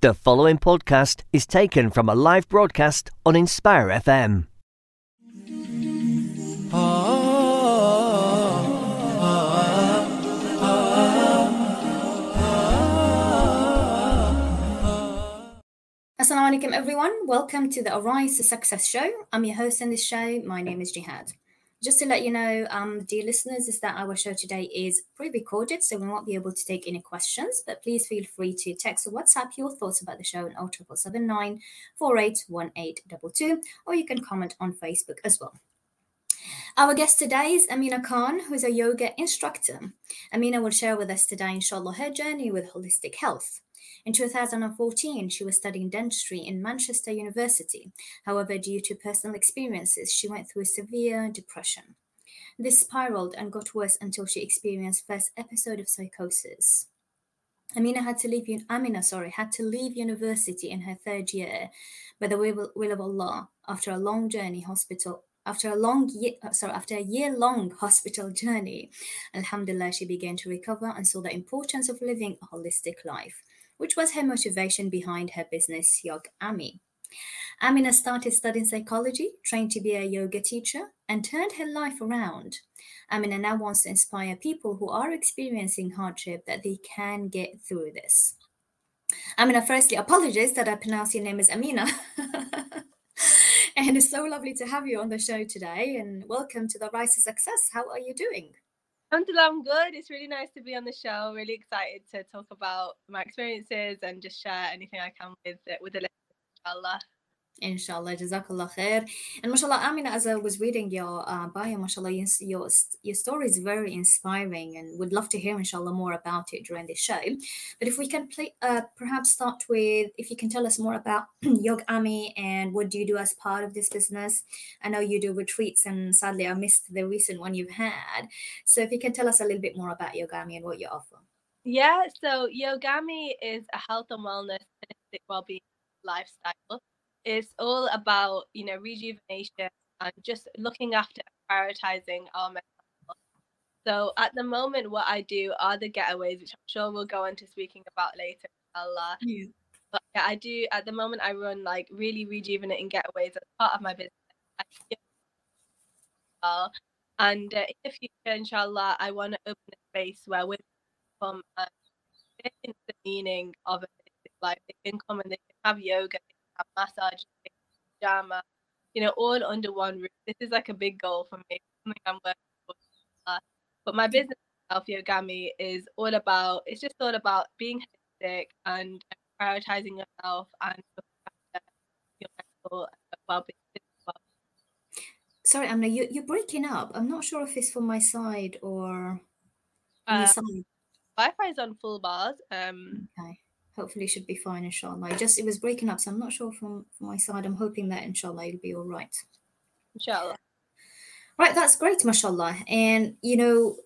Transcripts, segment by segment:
The following podcast is taken from a live broadcast on Inspire FM. Assalamu alaikum everyone. Welcome to the Arise to Success show. I'm your host in this show. My name is Gehad. Just to let you know, um, dear listeners, is that our show today is pre-recorded, so we won't be able to take any questions. But please feel free to text or WhatsApp your thoughts about the show on 07779 481822, or you can comment on Facebook as well. Our guest today is Amina Khan, who is a yoga instructor. Amina will share with us today, inshallah, her journey with holistic health. In 2014, she was studying dentistry in Manchester University. However, due to personal experiences, she went through severe depression. This spiraled and got worse until she experienced first episode of psychosis. Amina had to leave Amina, sorry, had to leave university in her third year by the will, of Allah after a long journey hospital after a long year, uh, sorry, after a year-long hospital journey, Alhamdulillah, she began to recover and saw the importance of living a holistic life which was her motivation behind her business, Yog Ami. Amina started studying psychology, trained to be a yoga teacher, and turned her life around. Amina now wants to inspire people who are experiencing hardship that they can get through this. Amina, firstly, apologies that I pronounced your name as Amina. and it's so lovely to have you on the show today. And welcome to the Rise to Success. How are you doing? I'm good. It's really nice to be on the show. Really excited to talk about my experiences and just share anything I can with with the listeners, inshallah. Inshallah, Jazakallah khair. And mashallah, Amina, as I was reading your uh, bio, mashallah, your, your story is very inspiring and would love to hear, inshallah, more about it during this show. But if we can play, uh, perhaps start with, if you can tell us more about YogAmi and what do you do as part of this business? I know you do retreats and sadly I missed the recent one you've had. So if you can tell us a little bit more about YogAmi and what you offer. Yeah, so YogAmi is a health and wellness, well-being lifestyle it's all about you know rejuvenation and just looking after prioritizing our mental health. So at the moment, what I do are the getaways, which I'm sure we'll go into speaking about later. Uh, yeah. But yeah, I do at the moment. I run like really rejuvenating getaways as part of my business. And uh, in the future, inshallah, I want to open a space where women come and the meaning of a life. They can come and they can have yoga, massage, hijama, you know, all under one roof. This is like a big goal for me, something I'm working for. Uh, but my business, Alfie Ogami, is all about, it's just all about being holistic and prioritizing yourself and your mental well-being. Sorry, Amna, you, you're breaking up. I'm not sure if it's from my side or uh, side. Wi-Fi is on full bars. Um, okay hopefully should be fine inshallah. Just it was breaking up so i'm not sure from, from my side. I'm hoping that inshallah it'll be all right. Inshallah. Right that's great mashallah. And you know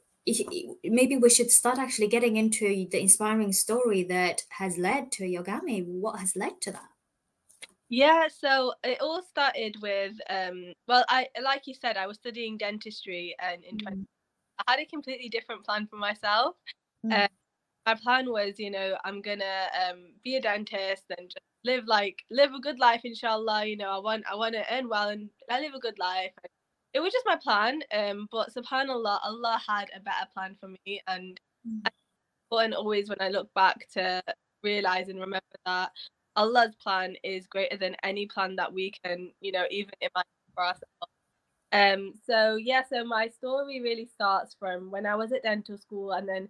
maybe we should start actually getting into the inspiring story that has led to YogAmi what has led to that? Yeah so it all started with um well i like you said i was studying dentistry and in mm. 20 i had a completely different plan for myself. Mm. uh, my plan was, you know, I'm gonna um, be a dentist and just live like live a good life, inshallah. You know, I want I want to earn well and I live a good life. It was just my plan, um, but Subhanallah, Allah had a better plan for me, and mm. important always when I look back to realize and remember that Allah's plan is greater than any plan that we can, you know, even imagine for ourselves. Um, so yeah, so my story really starts from when I was at dental school, and then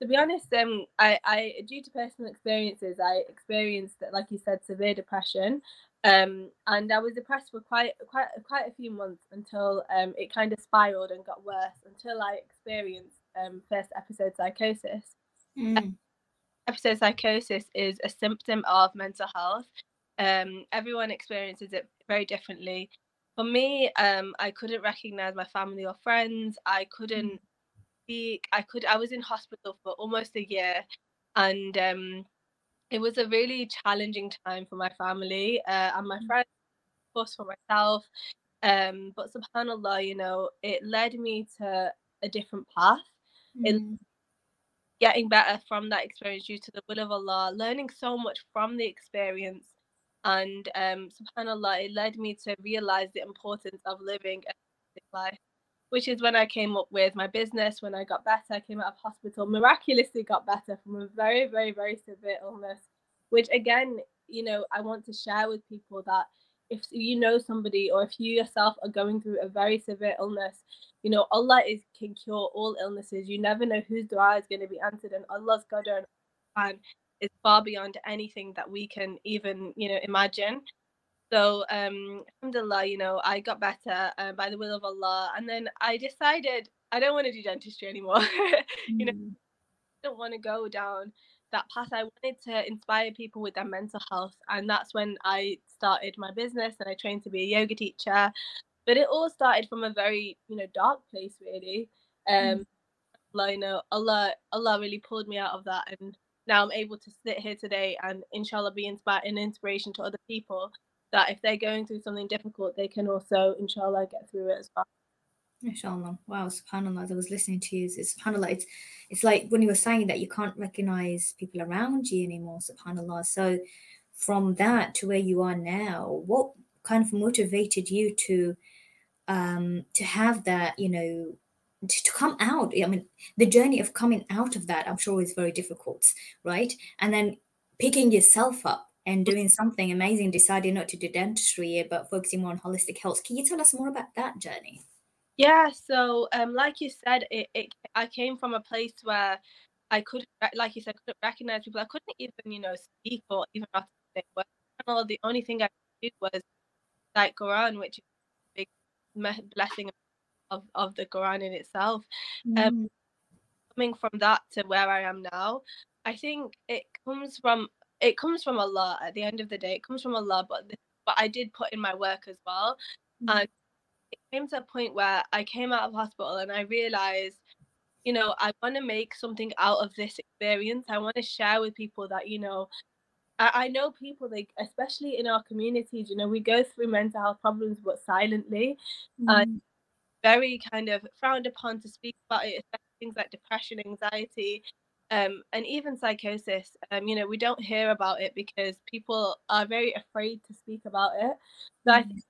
to be honest, um, I, I due to personal experiences, I experienced, like you said, severe depression, um, and I was depressed for quite quite quite a few months until um, it kind of spiraled and got worse until I experienced um, first episode psychosis. Mm. Episode psychosis is a symptom of mental health. Um, everyone experiences it very differently. For me, um, I couldn't recognize my family or friends. I couldn't mm week. I could I was in hospital for almost a year, and um, it was a really challenging time for my family uh, and my mm. friends, of course, for myself. Um, but Subhanallah, you know, it led me to a different path. Mm. It getting better from that experience due to the will of Allah, learning so much from the experience. And um, subhanAllah, it led me to realize the importance of living a life, which is when I came up with my business. When I got better, I came out of hospital, miraculously got better from a very, very, very severe illness, which again, you know, I want to share with people that if you know somebody or if you yourself are going through a very severe illness, you know, Allah is can cure all illnesses. You never know whose dua is going to be answered, and Allah's qadr and is far beyond anything that we can even, you know, imagine. So, um, alhamdulillah, you know, I got better uh, by the will of Allah, and then I decided I don't want to do dentistry anymore. you know, mm. I don't want to go down that path. I wanted to inspire people with their mental health, and that's when I started my business and I trained to be a yoga teacher. But it all started from a very, you know, dark place, really. Um, mm. Allah, you know, Allah, Allah really pulled me out of that, and now I'm able to sit here today and, inshallah, be inspired and inspiration to other people. That if they're going through something difficult, they can also, inshallah, get through it as well. Inshallah. Wow, subhanAllah. I was listening to you, it's subhanAllah. It's it's like when you were saying that you can't recognize people around you anymore, subhanAllah. So from that to where you are now, what kind of motivated you to um to have that, you know, to, to come out? I mean, the journey of coming out of that, I'm sure is very difficult, right? And then picking yourself up and doing something amazing, deciding not to do dentistry but focusing more on holistic health. Can you tell us more about that journey? Yeah, so um, like you said, it, it I came from a place where I couldn't, like you said, couldn't recognize people. I couldn't even, you know, speak or even articulate words. The only thing I could do was like Quran, which is a big blessing of, of the Quran in itself. Um, mm. Um, coming from that to where I am now, I think it comes from it comes from Allah. At the end of the day, it comes from Allah. But but I did put in my work as well, mm. and it came to a point where I came out of hospital and I realized, you know, I want to make something out of this experience. I want to share with people that, you know, I, I know people like especially in our communities, you know, we go through mental health problems but silently. Mm. And very kind of frowned upon to speak about it, things like depression, anxiety, um, and even psychosis. Um, you know, we don't hear about it because people are very afraid to speak about it. So mm. I think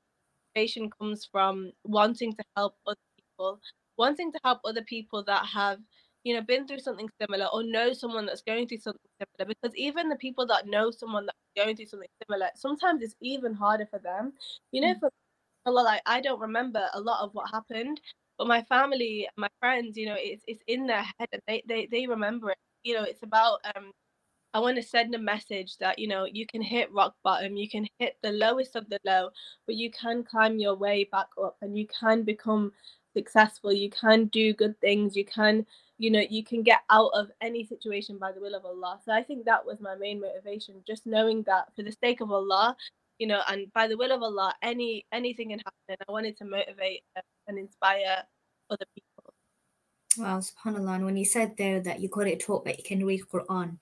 motivation comes from wanting to help other people, wanting to help other people that have, you know, been through something similar or know someone that's going through something similar. Because even the people that know someone that's going through something similar, sometimes it's even harder for them. You know, mm. for a lot, like I don't remember a lot of what happened, but my family, my friends, you know, it's it's in their head and they they they remember it. You know, it's about um I want to send a message that you know you can hit rock bottom, you can hit the lowest of the low, but you can climb your way back up and you can become successful. You can do good things. You can you know you can get out of any situation by the will of Allah. So I think that was my main motivation, just knowing that for the sake of Allah, you know, and by the will of Allah, any anything can happen. I wanted to motivate uh, and inspire other people. Wow, subhanallah. And when you said there that you got it taught that you can read Quran,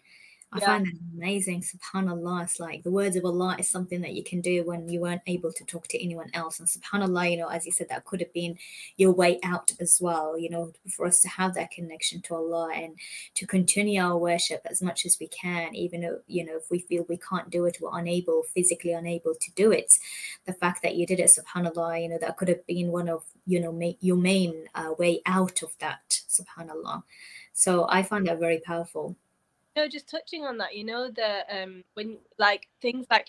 I yeah. find that amazing. Subhanallah. It's like the words of Allah is something that you can do when you weren't able to talk to anyone else. And subhanallah, you know, as you said, that could have been your way out as well, you know, for us to have that connection to Allah and to continue our worship as much as we can, even though, you know, if we feel we can't do it, we're unable, physically unable to do it. The fact that you did it, subhanallah, you know, that could have been one of, you know, ma- your main uh, way out of that, subhanallah. So I find that very powerful no, just touching on that, you know, the um when like things like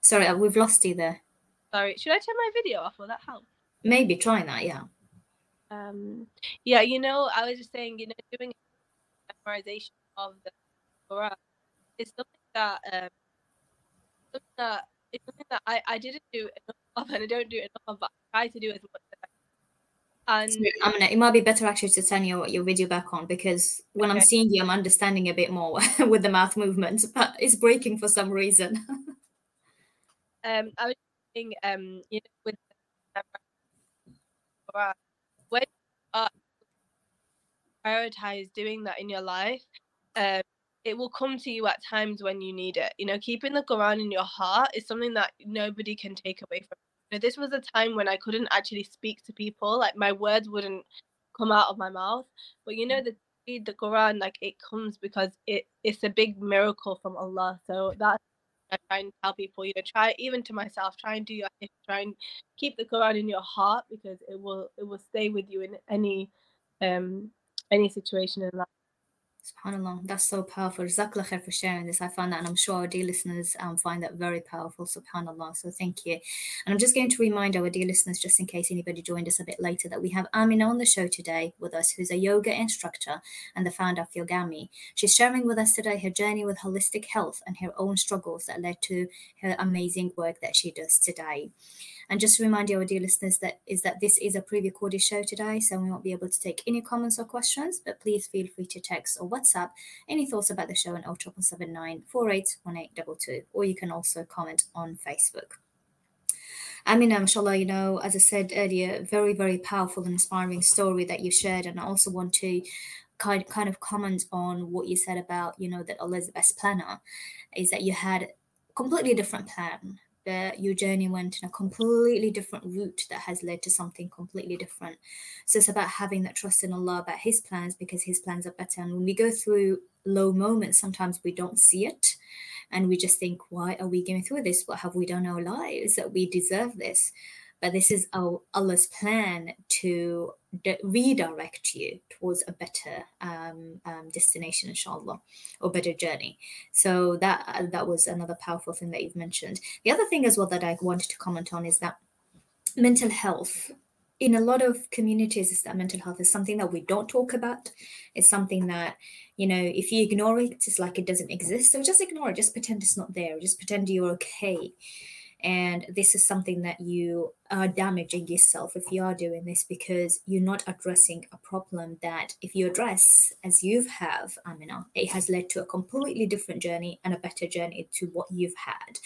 Sorry, uh, we've lost you there. Sorry, should I turn my video off? Will that help? Maybe try that, yeah. Um yeah, you know, I was just saying, you know, doing memorization of the Quran is something that um something that it's something that I, I didn't do enough of and I don't do enough of, but I try to do as much I and I'm gonna, it might be better actually to turn your, your video back on because when okay. I'm seeing you, I'm understanding a bit more with the mouth movements, but it's breaking for some reason. um, I was saying, um, you know, with when you prioritize doing that in your life, um, it will come to you at times when you need it. You know, keeping the Quran in your heart is something that nobody can take away from know, this was a time when I couldn't actually speak to people. Like my words wouldn't come out of my mouth. But you know the read the Quran like it comes because it it's a big miracle from Allah. So that's I try and tell people, you know, try even to myself, try and do your try and keep the Quran in your heart because it will it will stay with you in any um any situation in life. SubhanAllah, that's so powerful. Jazakallah khair for sharing this. I found that, and I'm sure our dear listeners um, find that very powerful. SubhanAllah. So thank you. And I'm just going to remind our dear listeners, just in case anybody joined us a bit later, that we have Amina on the show today with us, who's a yoga instructor and the founder of Yogami. She's sharing with us today her journey with holistic health and her own struggles that led to her amazing work that she does today. And just to remind you, our dear listeners, that is that this is a pre-recorded show today, so we won't be able to take any comments or questions. But please feel free to text or WhatsApp any thoughts about the show on 0779 481822, or you can also comment on Facebook. I mean, mashallah, you know, as I said earlier, very, very powerful and inspiring story that you shared. And I also want to kind, kind of comment on what you said about, you know, that Allah is the best planner, is that you had completely different plan that your journey went in a completely different route that has led to something completely different. So it's about having that trust in Allah about His plans because His plans are better. And when we go through low moments, sometimes we don't see it. And we just think, why are we going through this? What have we done in our lives that we deserve this? But this is Allah's plan to redirect you towards a better um, um, destination, inshallah, or better journey. So that uh, that was another powerful thing that you've mentioned. The other thing as well that I wanted to comment on is that mental health in a lot of communities is that mental health is something that we don't talk about. It's something that you know if you ignore it it's like it doesn't exist. So just ignore it. Just pretend it's not there. Just pretend you're okay and this is something that you are damaging yourself if you are doing this because you're not addressing a problem that if you address as you have amina uh, it has led to a completely different journey and a better journey to what you've had.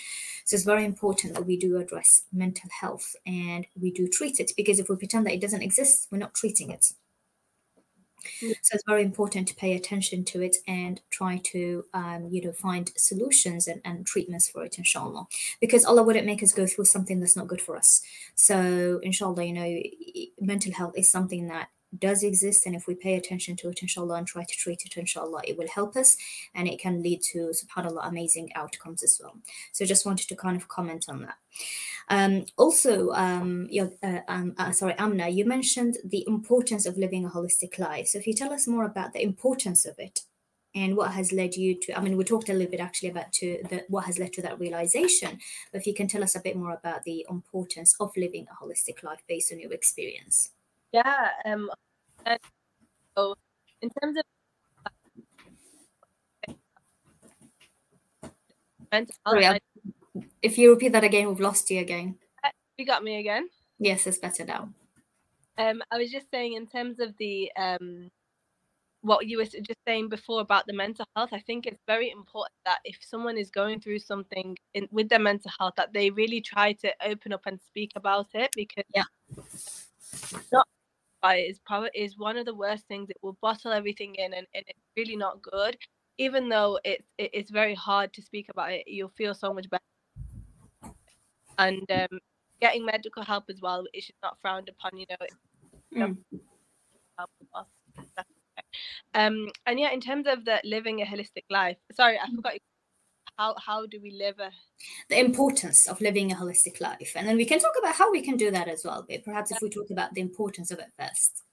So it's very important that we do address mental health and we do treat it because if we pretend that it doesn't exist we're not treating it so it's very important to pay attention to it and try to, um, you know, find solutions and, and treatments for it, inshallah. Because Allah wouldn't make us go through something that's not good for us. So, inshallah, you know, mental health is something that does exist and if we pay attention to it inshallah and try to treat it inshallah it will help us and it can lead to subhanallah amazing outcomes as well. So just wanted to kind of comment on that. Um, also um, uh, um, uh, sorry amna you mentioned the importance of living a holistic life. So if you tell us more about the importance of it and what has led you to i mean we talked a little bit actually about to the, what has led to that realization but if you can tell us a bit more about the importance of living a holistic life based on your experience yeah. Um. So, in terms of mental Sorry, if you repeat that again, we've lost you again. You got me again. Yes, it's better now. Um, I was just saying in terms of the um, what you were just saying before about the mental health. I think it's very important that if someone is going through something in, with their mental health, that they really try to open up and speak about it because Yeah. not is probably is one of the worst things. It will bottle everything in, and, and it's really not good. Even though it's it, it's very hard to speak about it, you'll feel so much better. And um, getting medical help as well is just not frowned upon. You know, Mm. help with us. That's okay. Um, and yeah, in terms of the living a holistic life, sorry, I forgot. How how do we live a The importance of living a holistic life, and then we can talk about how we can do that as well. But perhaps if we talk about the importance of it first.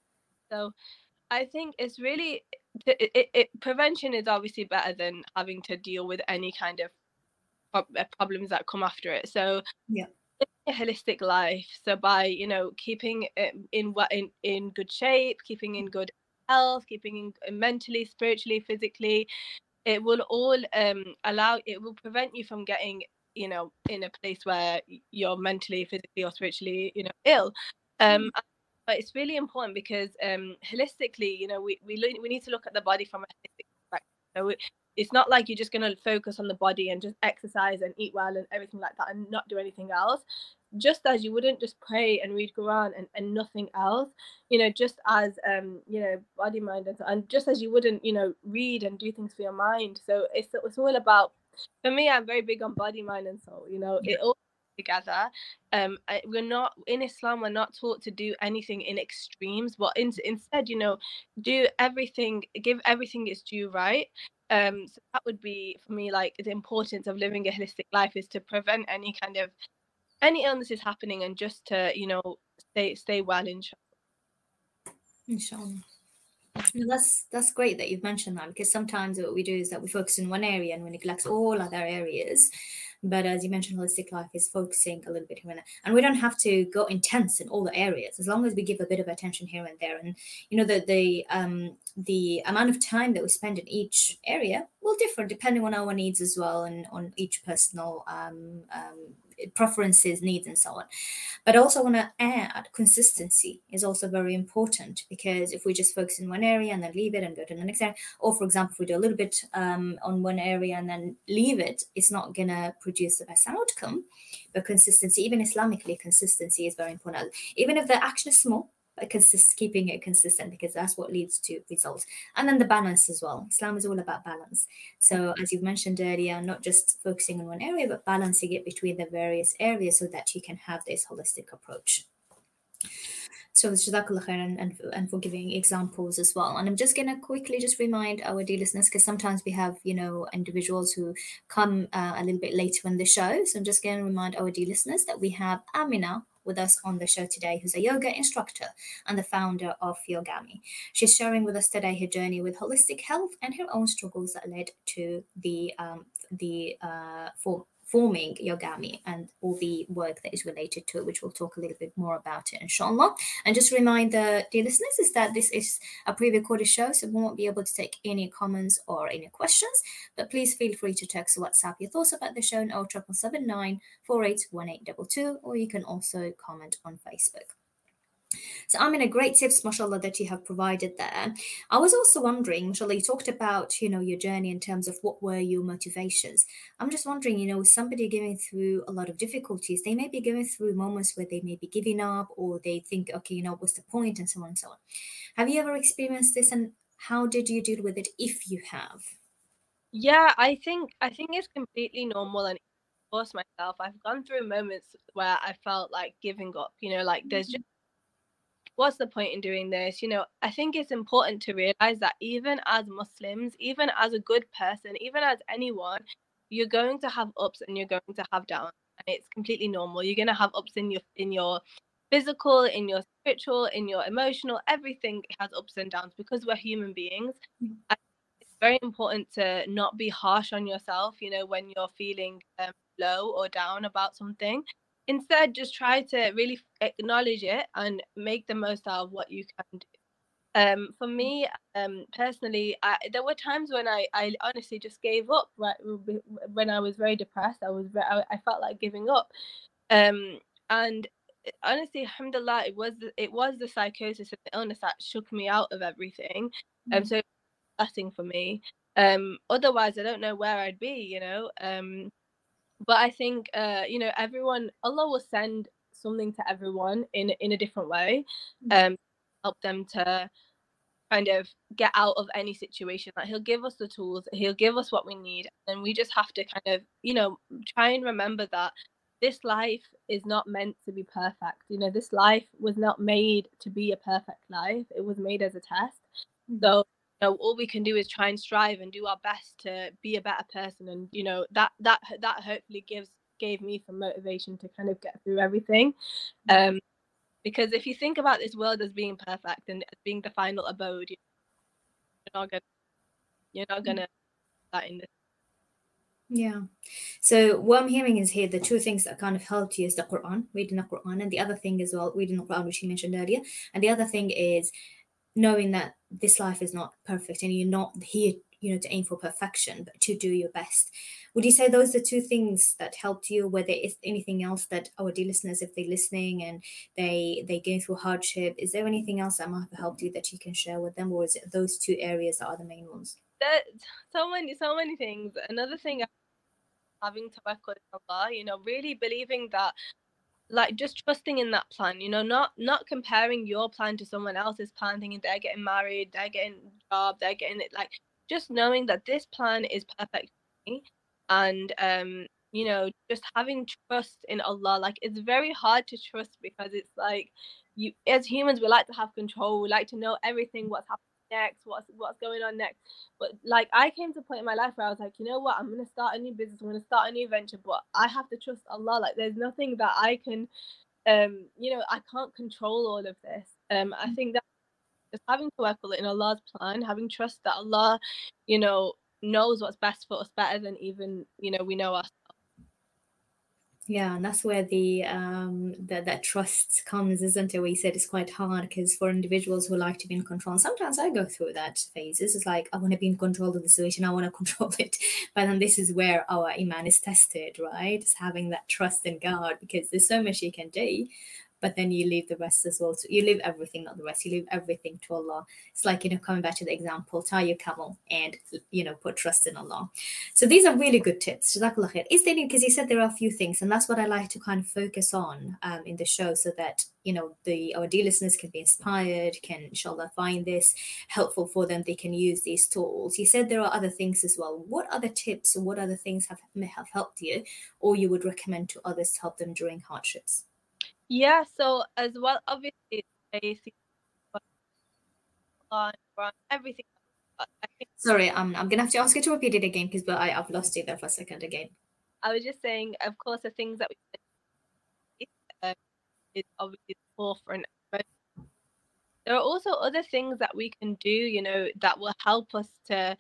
So I think it's really it, it, it, prevention is obviously better than having to deal with any kind of uh, problems that come after it. So Yeah. a holistic life. So by you know keeping it in what in in good shape, keeping in good health, keeping in mentally, spiritually, physically, it will all um allow it will prevent you from getting you know in a place where you're mentally, physically, or spiritually you know ill. Um, but it's really important because um holistically you know we we, lo- we need to look at the body from a holistic perspective. So it, it's not like you're just going to focus on the body and just exercise and eat well and everything like that and not do anything else just as you wouldn't just pray and read quran and, and nothing else you know just as um you know body mind and, and just as you wouldn't you know read and do things for your mind so it's it's all about for me i'm very big on body mind and soul you know it all together. Um, we're not in Islam. We're not taught to do anything in extremes, but in, instead, you know, do everything, give everything its due right. Um, so that would be for me like the importance of living a holistic life is to prevent any kind of any illnesses happening and just to you know stay stay well inshallah. Inshallah. That's that's great that you've mentioned that because sometimes what we do is that we focus in one area and we neglect all other areas. But as you mentioned, holistic life is focusing a little bit here and there. And we don't have to go intense in all the areas as long as we give a bit of attention here and there. And you know, the the um the amount of time that we spend in each area will differ depending on our needs as well and on each personal um, um preferences, needs, and so on. But I also want to add consistency is also very important because if we just focus in one area and then leave it and go to the next area, or for example, if we do a little bit um, on one area and then leave it, it's not going to produce the best outcome. But consistency, even Islamically, consistency is very important. Even if the action is small, consist keeping it consistent because that's what leads to results and then the balance as well islam is all about balance so as you've mentioned earlier not just focusing on one area but balancing it between the various areas so that you can have this holistic approach so Jazakallah khair and, and, and for giving examples as well. And I'm just going to quickly just remind our dear listeners, because sometimes we have, you know, individuals who come uh, a little bit later in the show. So I'm just going to remind our dear listeners that we have Amina with us on the show today, who's a yoga instructor and the founder of Yogami. She's sharing with us today her journey with holistic health and her own struggles that led to the um, the uh, for forming Yogami and all the work that is related to it, which we'll talk a little bit more about it, inshallah. And just remind the dear listeners is that this is a pre-recorded show, so we won't be able to take any comments or any questions. But please feel free to text or WhatsApp your thoughts about the show on 0779 481822, or you can also comment on Facebook. So, I mean, a great tips, mashallah, that you have provided there. I was also wondering, mashallah, you talked about, you know, your journey in terms of what were your motivations. I'm just wondering, you know, somebody going through a lot of difficulties, they may be going through moments where they may be giving up or they think, okay, you know, what's the point and so on and so on. Have you ever experienced this and how did you deal with it if you have? Yeah, I think I think it's completely normal and force myself. I've gone through moments where I felt like giving up, you know, like there's just what's the point in doing this? You know, I think it's important to realize that even as Muslims, even as a good person, even as anyone, you're going to have ups and you're going to have downs. And it's completely normal. You're going to have ups in your in your physical, in your spiritual, in your emotional, everything has ups and downs because we're human beings. Mm-hmm. It's very important to not be harsh on yourself, you know, when you're feeling um, low or down about something instead just try to really acknowledge it and make the most out of what you can do. Um, for me um, personally I, there were times when I, I honestly just gave up right when i was very depressed i was I, I felt like giving up. Um, and honestly alhamdulillah it was it was the psychosis and the illness that shook me out of everything and um, mm. so blessing for me. Um otherwise i don't know where i'd be you know um but I think uh, you know everyone Allah will send something to everyone in in a different way, mm. um, help them to kind of get out of any situation. Like He'll give us the tools, He'll give us what we need, and we just have to kind of you know try and remember that this life is not meant to be perfect. You know, this life was not made to be a perfect life. It was made as a test. Mm. So know all we can do is try and strive and do our best to be a better person and you know that that that hopefully gives gave me some motivation to kind of get through everything um because if you think about this world as being perfect and as being the final abode you're not gonna you're not gonna that in this yeah. So what I'm hearing is here the two things that kind of helped you is the Quran, reading the Quran, and the other thing as well, reading the Quran, which you mentioned earlier. And the other thing is knowing that this life is not perfect and you're not here you know to aim for perfection but to do your best. Would you say those are two things that helped you whether it's anything else that our dear listeners if they're listening and they they go through hardship is there anything else that might have helped you that you can share with them or is it those two areas that are the main ones? That so many so many things. Another thing having to work with Allah, you know, really believing that like just trusting in that plan you know not not comparing your plan to someone else's plan thinking they're getting married they're getting job they're getting it like just knowing that this plan is perfect and um you know just having trust in allah like it's very hard to trust because it's like you as humans we like to have control we like to know everything what's happening next what's what's going on next. But like i came to a point in my life where i was like you know what? I'm going to start a new business. I'm going to start a new venture but i have to trust allah. Like there's nothing that i can um you know i can't control all of this. Um i think that just having to tawakkul in allah's plan having trust that allah you know knows what's best for us better than even you know we know us yeah, and that's where the um that that trust comes, isn't it? You said it's quite hard because for individuals who like to be in control, sometimes I go through that phases. It's like I want to be in control of the situation, I want to control it. But then this is where our iman is tested, right? It's having that trust in God because there's so much you can do, but then you leave the rest as well. So you leave everything, not the rest. You leave everything to Allah. It's like, you know, coming back to the example, tie your camel and, you know, put trust in Allah. So these are really good tips. Is there any because you said there are a few things, and that's what I like to kind of focus on um, in the show so that, you know, the our dear listeners can be inspired, can inshallah find this helpful for them. They can use these tools. You said there are other things as well. What other tips or what other things have, have helped you or you would recommend to others to help them during hardships? Yeah, so as well, obviously, basic everything. Sorry, um, I'm gonna have to ask you to repeat it again because but I I've lost you there for a second again. I was just saying, of course, the things that we uh, is obviously the forefront. But there are also other things that we can do, you know, that will help us to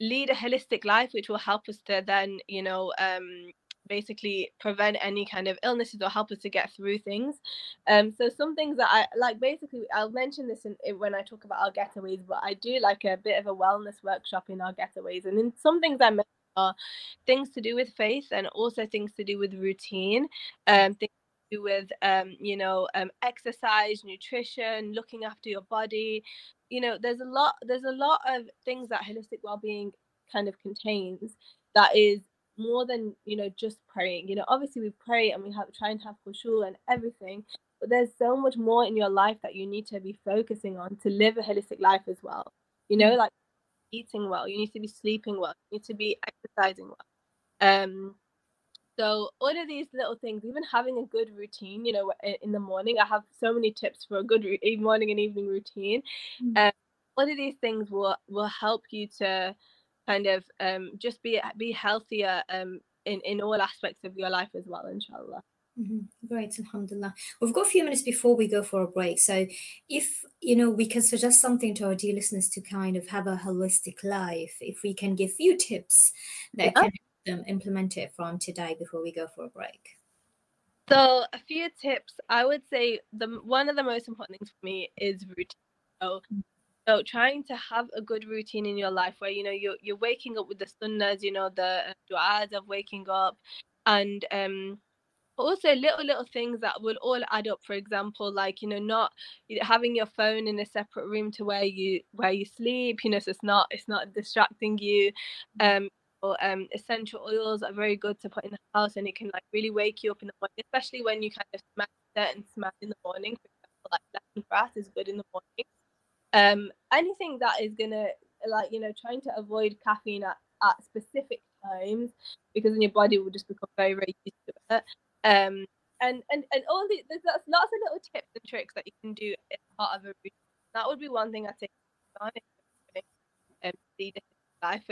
lead a holistic life, which will help us to then, you know, um, basically prevent any kind of illnesses or help us to get through things. Um, so some things that I like basically I'll mention this in, in, when I talk about our getaways, but I do like a bit of a wellness workshop in our getaways, and in some things I mention are things to do with faith and also things to do with routine, um, things to do with um, you know um, exercise, nutrition, looking after your body. You know, there's a lot there's a lot of things that holistic well-being kind of contains that is more than you know just praying you know obviously we pray and we have try and have khushu and everything but there's so much more in your life that you need to be focusing on to live a holistic life as well you know like eating well you need to be sleeping well you need to be exercising well um so all of these little things even having a good routine you know in the morning i have so many tips for a good morning and evening routine mm-hmm. um, all of these things will will help you to kind of um, just be be healthier um, in in all aspects of your life as well inshallah Mm-hmm. Great, alhamdulillah. We've got a few minutes before we go for a break. So, if you know, we can suggest something to our dear listeners to kind of have a holistic life, if we can give few tips that yeah. can them implement it from today before we go for a break. So, a few tips. I would say the one of the most important things for me is routine. So, mm. So trying to have a good routine in your life where you know you're you're waking up with the sunnahs, you know the uh, du'as of waking up, and um also little little things that will all add up. For example like you know not having your phone in a separate room to where you where you sleep you know so it's not it's not distracting you. Um or um essential oils are very good to put in the house and it can like really wake you up in the morning especially when you kind of smell certain smell in the morning. For example like lemon grass is good in the morning um anything that is gonna like you know trying to avoid caffeine at, at specific times because then your body will just become very very used to it um and and and all the there's lots of little tips and tricks that you can do as part of a routine that would be one thing i think um, life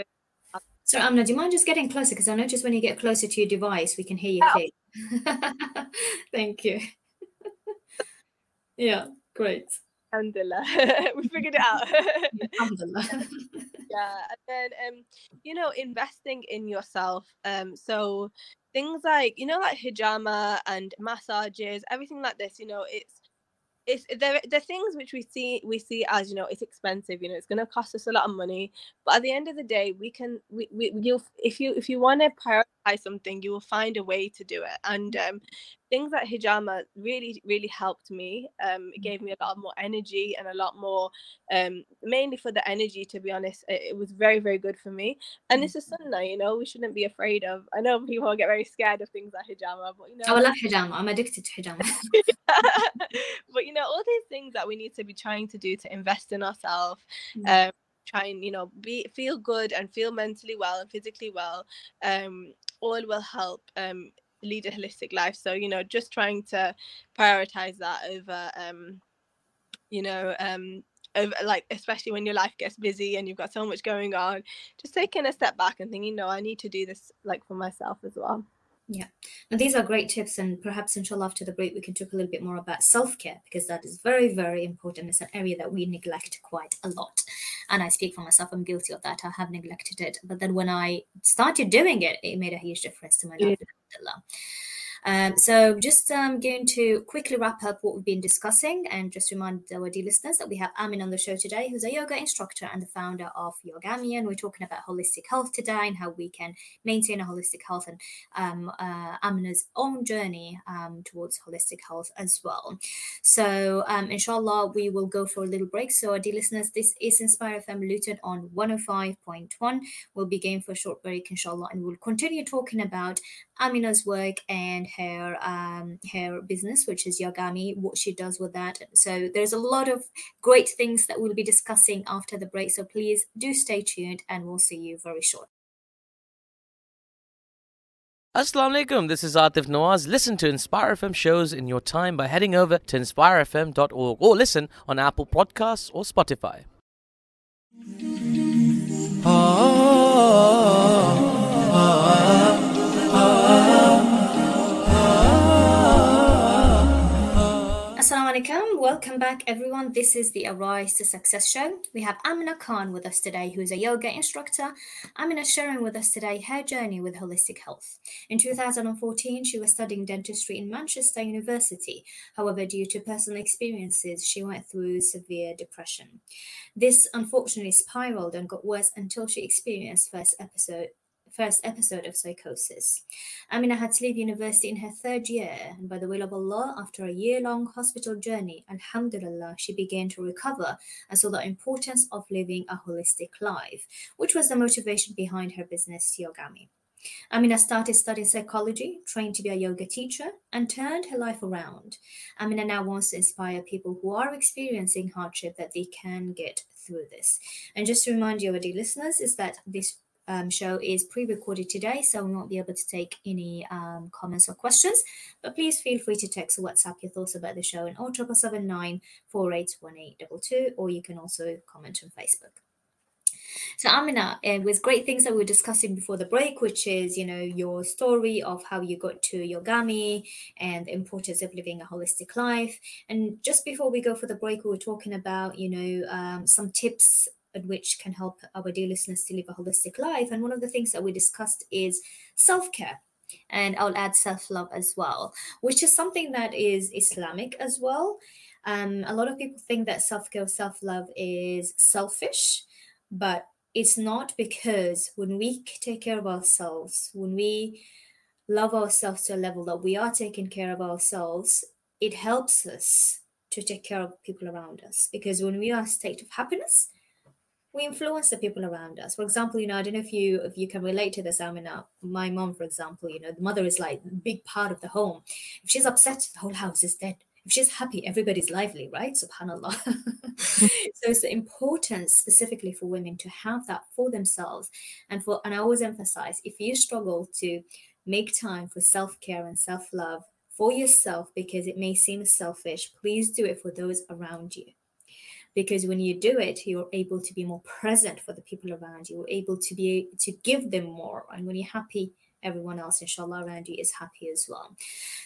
so Amna, do you mind just getting closer? Because I notice when you get closer to your device, we can hear you clear. Thank you. yeah, great. Alhamdulillah. we figured it out. yeah. And then um, you know, investing in yourself. Um, so things like, you know, like hijama and massages, everything like this, you know, it's it's there the things which we see we see as you know it's expensive you know it's going to cost us a lot of money but at the end of the day we can we, we you if you if you want to prioritize something you will find a way to do it. And um, things like hijama really really helped me um it gave me a lot more energy and a lot more um mainly for the energy to be honest it, it was very very good for me. And this is mm-hmm. sunnah you know we shouldn't be afraid of i know people get very scared of things like hijama but you know oh, i love hijama i'm addicted to hijama. But you know all these things that we need to be trying to do to invest in ourselves mm. um try and you know be feel good and feel mentally well and physically well um all will help um lead a holistic life. So you know just trying to prioritize that over um you know um over, like especially when your life gets busy and you've got so much going on just taking a step back and thinking no i need to do this like for myself as well yeah, and these are great tips, and perhaps inshallah after the break we can talk a little bit more about self care because that is very, very important. It's an area that we neglect quite a lot, and I speak for myself. I'm guilty of that. I have neglected it, but then when I started doing it, it made a huge difference to my life. Yeah. Um, so just um, going to quickly wrap up what we've been discussing and just remind our dear listeners that we have Amin on the show today, who's a yoga instructor and the founder of Yogami. And we're talking about holistic health today and how we can maintain a holistic health and um, uh, Amina's own journey um, towards holistic health as well. So um, inshallah, we will go for a little break. So our dear listeners, this is Inspire FM Luton on 105.1. We'll be going for a short break, inshallah, and we'll continue talking about Amina's work and her um, her business, which is Yogami, what she does with that. So there's a lot of great things that we'll be discussing after the break. So please do stay tuned, and we'll see you very short. Assalamu alaikum, this is Atif Nawaz. Listen to Inspire FM shows in your time by heading over to inspirefm.org or listen on Apple Podcasts or Spotify. Welcome back, everyone. This is the Arise to Success show. We have Amina Khan with us today, who is a yoga instructor. Amina sharing with us today her journey with holistic health. In 2014, she was studying dentistry in Manchester University. However, due to personal experiences, she went through severe depression. This unfortunately spiraled and got worse until she experienced first episode first episode of psychosis. Amina had to leave university in her third year, and by the will of Allah, after a year long hospital journey, Alhamdulillah, she began to recover and saw the importance of living a holistic life, which was the motivation behind her business, Yogami. Amina started studying psychology, trained to be a yoga teacher, and turned her life around. Amina now wants to inspire people who are experiencing hardship that they can get through this. And just to remind you, dear listeners, is that this um, show is pre-recorded today, so we won't be able to take any um, comments or questions. But please feel free to text or WhatsApp your thoughts about the show in 0779 481822, or you can also comment on Facebook. So Amina, uh, with great things that we were discussing before the break, which is you know your story of how you got to Yogami and the importance of living a holistic life. And just before we go for the break, we were talking about you know um, some tips which can help our dear listeners to live a holistic life. And one of the things that we discussed is self care. And I'll add self love as well, which is something that is Islamic as well. Um, a lot of people think that self care, self love is selfish, but it's not because when we take care of ourselves, when we love ourselves to a level that we are taking care of ourselves, it helps us to take care of people around us. Because when we are in a state of happiness, we influence the people around us. For example, you know, I don't know if you if you can relate to this, Amina. My mom, for example, you know, the mother is like big part of the home. If she's upset, the whole house is dead. If she's happy, everybody's lively, right? Subhanallah. so it's the importance specifically for women to have that for themselves. And for and I always emphasize if you struggle to make time for self-care and self-love for yourself because it may seem selfish, please do it for those around you because when you do it you're able to be more present for the people around you you're able to be to give them more. And when you're happy everyone else inshallah around you is happy as well.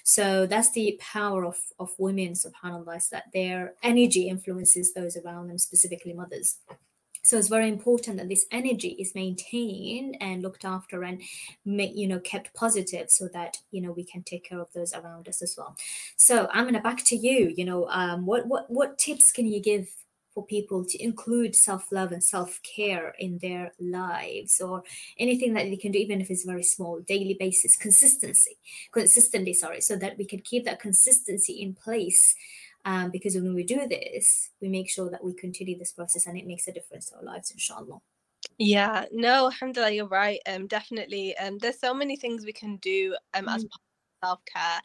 So that's the power of of women subhanallah is that their energy influences those around them specifically mothers. So it's very important that this energy is maintained and looked after and you know kept positive so that you know we can take care of those around us as well. So gonna back to you you know um, what what what tips can you give for people to include self-love and self-care in their lives or anything that they can do even if it's very small daily basis consistency consistently sorry so that we can keep that consistency in place um, because when we do this we make sure that we continue this process and it makes a difference to our lives inshallah yeah no alhamdulillah you're right um definitely um there's so many things we can do um mm. as self care.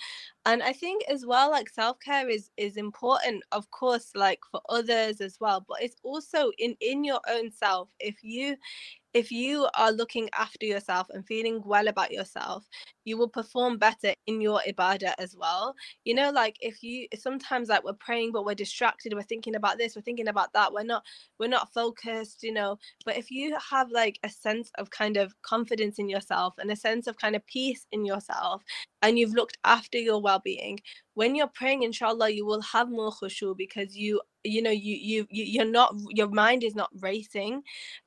And i think as well like self-care is is important of course like for others as well but it's also in in your own self if you if you are looking after yourself and feeling well about yourself, you will perform better in your ibadah as well. You know, like if you sometimes like we're praying but we're distracted, we're thinking about this, we're thinking about that, we're not we're not focused, you know. But if you have like a sense of kind of confidence in yourself and a sense of kind of peace in yourself and you've looked after your well-being, when you're praying, inshallah, you will have more khushu because you you know you you you're not your mind is not racing.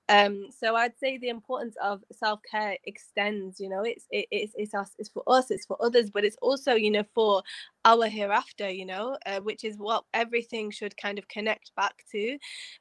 Um so i'd say the importance of self-care extends you know it's it, it's it's us it's for us it's for others but it's also you know for our hereafter you know uh, which is what everything should kind of connect back to.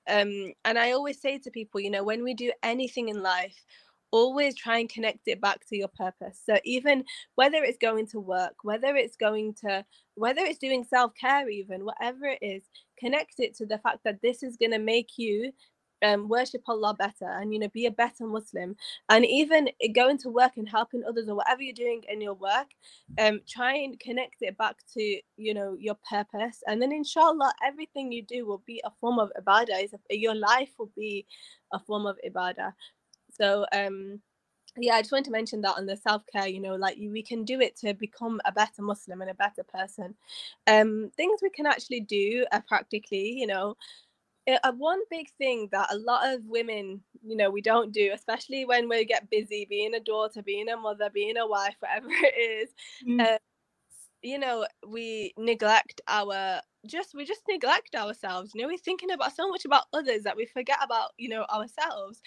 Um and i always say to people you know when we do anything in life always try and connect it back to your purpose. So even whether it's going to work, whether it's going to whether it's doing self-care even, whatever it is, connect it to the fact that this is going to make you um, worship Allah better and you know be a better Muslim. And even going to work and helping others or whatever you're doing in your work um try and connect it back to you know your purpose. And then inshallah everything you do will be a form of ibadah. Your life will be a form of ibadah so um yeah i just wanted to mention that on the self-care you know like we can do it to become a better muslim and a better person um things we can actually do uh, practically you know uh, one big thing that a lot of women you know we don't do especially when we get busy being a daughter being a mother being a wife whatever it is mm. uh, you know we neglect our just we just neglect ourselves you know we're thinking about so much about others that we forget about you know ourselves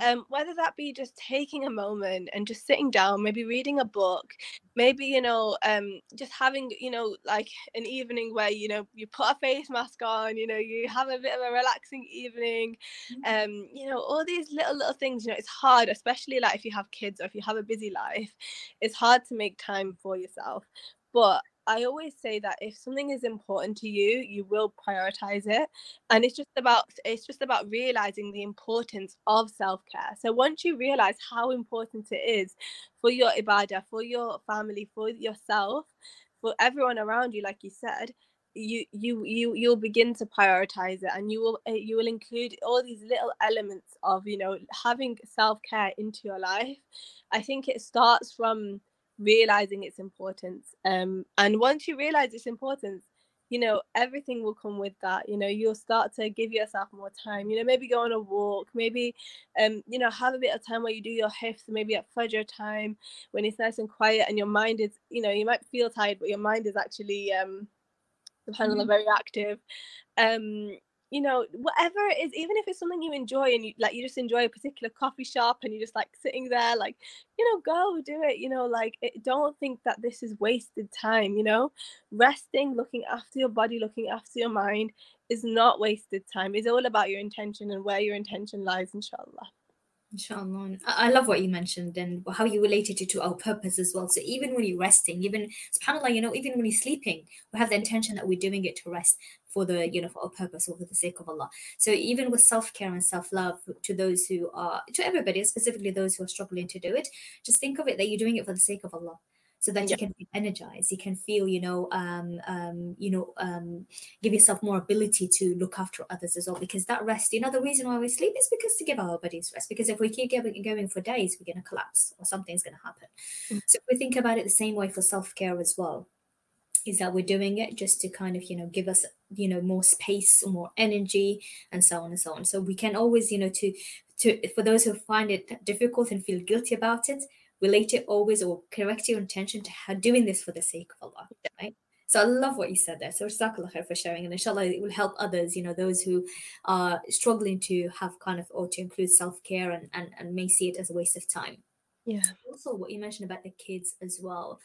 mm. um whether that be just taking a moment and just sitting down maybe reading a book maybe you know um just having you know like an evening where you know you put a face mask on you know you have a bit of a relaxing evening mm. um you know all these little little things you know it's hard especially like if you have kids or if you have a busy life it's hard to make time for yourself but I always say that if something is important to you, you will prioritize it. And it's just about it's just about realizing the importance of self-care. So once you realize how important it is for your ibadah, for your family, for yourself, for everyone around you, like you said, you you you you'll begin to prioritize it and you will eh, you will include all these little elements of you know having self-care into your life i think it starts from realizing its importance um and once you realize its importance you know everything will come with that you know you'll start to give yourself more time you know maybe go on a walk maybe um you know have a bit of time where you do your hifz maybe at fajr time when it's nice and quiet and your mind is you know you might feel tired but your mind is actually um subhanallah mm-hmm. very active um you know whatever it is even if it's something you enjoy and you like you just enjoy a particular coffee shop and you're just like sitting there like you know go do it you know like it, don't think that this is wasted time you know? Resting looking after your body looking after your mind is not wasted time. It's all about your intention and where your intention lies inshallah Inshallah. I love what you mentioned and how you related it to our purpose as well. So even when you're resting, even subhanAllah, you know, even when you're sleeping, we have the intention that we're doing it to rest for the, you know, for our purpose or for the sake of Allah. So even with self-care and self-love to those who are to everybody, specifically those who are struggling to do it, just think of it that you're doing it for the sake of Allah so that yeah. you can be energized you can feel you know um, um, you know um, give yourself more ability to look after others as well because that rest you know the reason why we sleep is because to give our bodies rest because if we keep going, going for days we're going to collapse or something's going to happen mm-hmm. so if we think about it the same way for self-care as well is that we're doing it just to kind of you know give us you know more space more energy and so on and so on so we can always you know to to for those who find it difficult and feel guilty about it relate it always or correct your intention to doing this for the sake of Allah, right? So I love what you said there. So Jazakallah khair for sharing. And inshallah, it will help others, you know, those who are struggling to have kind of or to include self-care and, and, and may see it as a waste of time. Yeah. Also what you mentioned about the kids as well.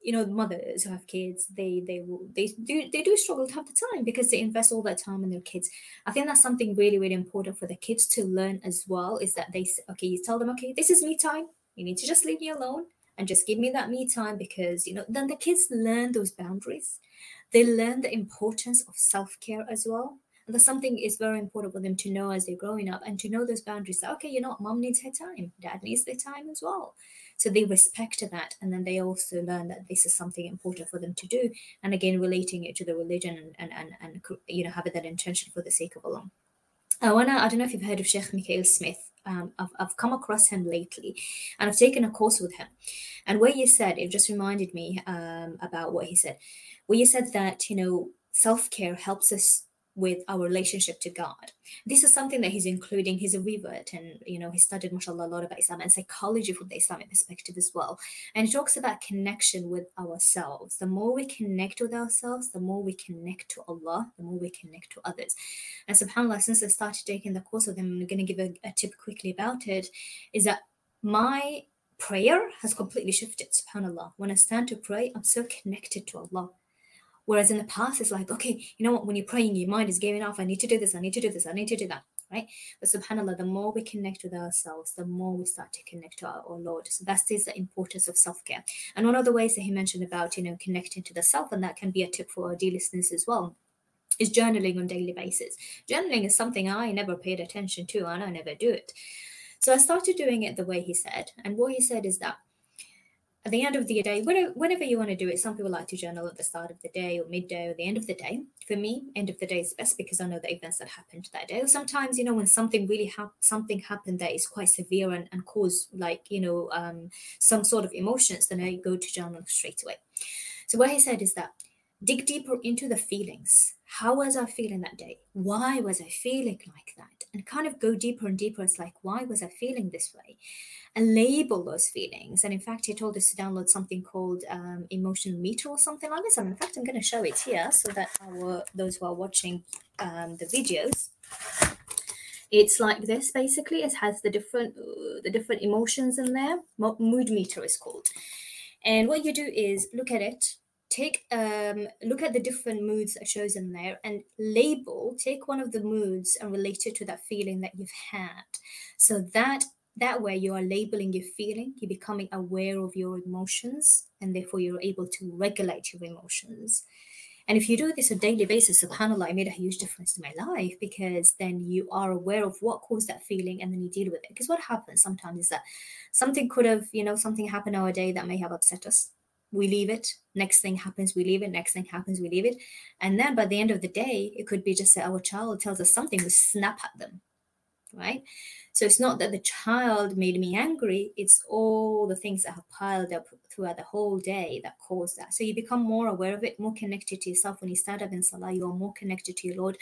You know, mothers who have kids, they they will they do they do struggle to have the time because they invest all their time in their kids. I think that's something really, really important for the kids to learn as well, is that they okay, you tell them, okay, this is me time you need to just leave me alone and just give me that me time because, you know, then the kids learn those boundaries. They learn the importance of self care as well. And that's something is very important for them to know as they're growing up and to know those boundaries. That, okay, you know, mom needs her time, dad needs their time as well. So they respect that, and then they also learn that this is something important for them to do. And again, relating it to the religion and and and, and you know having that intention for the sake of Allah. I wanna. I don't know if you've heard of Sheikh Mikaeel Smith. Um, I've, I've come across him lately and I've taken a course with him. And what he said, it just reminded me um, about what he said. Where he said that, you know, self care helps us with our relationship to God. This is something that he's including. He's a revert and, you know, he studied, mashallah, a lot about Islam and psychology from the Islamic perspective as well. And he talks about connection with ourselves. The more we connect with ourselves, the more we connect to Allah, the more we connect to others. And subhanAllah, since I started taking the course with him, I'm going to give a, a tip quickly about it, is that my prayer has completely shifted, subhanAllah. When I stand to pray, I'm so connected to Allah. Whereas in the past, it's like, okay, you know what, when you're praying, your mind is giving off, I need to do this, I need to do this, I need to do that, right? But subhanAllah, the more we connect with ourselves, the more we start to connect to our, our Lord. So that is the importance of self-care. And one of the ways that he mentioned about, you know, connecting to the self, and that can be a tip for our dear listeners as well, is journaling on daily basis. Journaling is something I never paid attention to, and I never do it. So I started doing it the way he said. And what he said is that at the end of the day, whenever, you want to do it, some people like to journal at the start of the day or midday or the end of the day. For me, end of the day is best because I know the events that happened that day. Or sometimes, you know, when something really something happened that is quite severe and, and cause like, you know, um, some sort of emotions, then I go to journal straight away. So what he said is that dig deeper into the feelings. How was I feeling that day? Why was I feeling like that? And kind of go deeper and deeper. It's like, why was I feeling this way? And label those feelings. And in fact, he told us to download something called um, Emotion Meter or something like this. And in fact, I'm going to show it here so that our those who are watching um, the videos it's like this basically it has the different uh, the different emotions in there mood meter is called and what you do is look at it take um look at the different moods that shows in there and label take one of the moods and relate it to that feeling that you've had. So that that way you are labeling your feeling you're becoming aware of your emotions and therefore you're able to regulate your emotions. And if you do this on a daily basis subhanallah it made a huge difference to my life because then you are aware of what caused that feeling and then you deal with it. Because what happens sometimes is that something could have you know something happened our day that may have upset us we leave it. Next thing happens we leave it. Next thing happens we leave it. And then by the end of the day it could be just that our child tells us something we snap at them right? So it's not that the child made me angry it's all the things that have piled up throughout the whole day that cause that. So you become more aware of it more connected to yourself when you stand up in salah you are more connected to your lord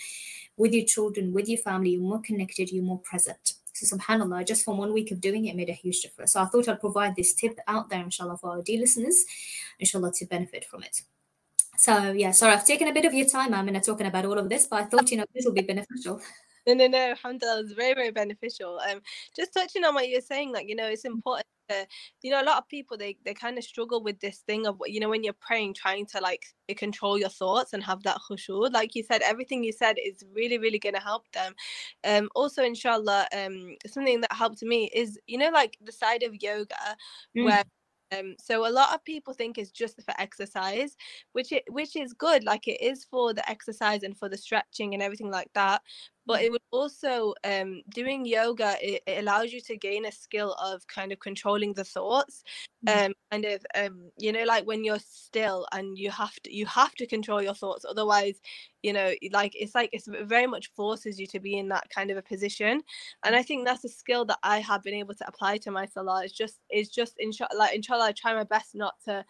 with your children with your family you're more connected you're more present so subhanAllah, just from one week of doing it made a huge difference. So I thought I'd provide this tip out there, inshallah, for our dear listeners, inshallah, to benefit from it. So yeah, sorry, I've taken a bit of your time, Amina, talking about all of this, but I thought, you know, this will be beneficial. No, no, no, alhamdulillah, it's very, very beneficial. Um, just touching on what you're saying, like, you know, it's important you know a lot of people they they kind of struggle with this thing of you know when you're praying trying to like control your thoughts and have that khushu like you said everything you said is really really going to help them um also inshallah um something that helped me is you know like the side of yoga mm. where um, so a lot of people think it's just for exercise, which it which is good. Like it is for the exercise and for the stretching and everything like that but it would also um, doing yoga it, it, allows you to gain a skill of kind of controlling the thoughts mm. um, kind of um, you know like when you're still and you have to you have to control your thoughts otherwise you know like it's like it's very much forces you to be in that kind of a position and i think that's a skill that i have been able to apply to my salah it's just it's just inshallah like inshallah i try my best not to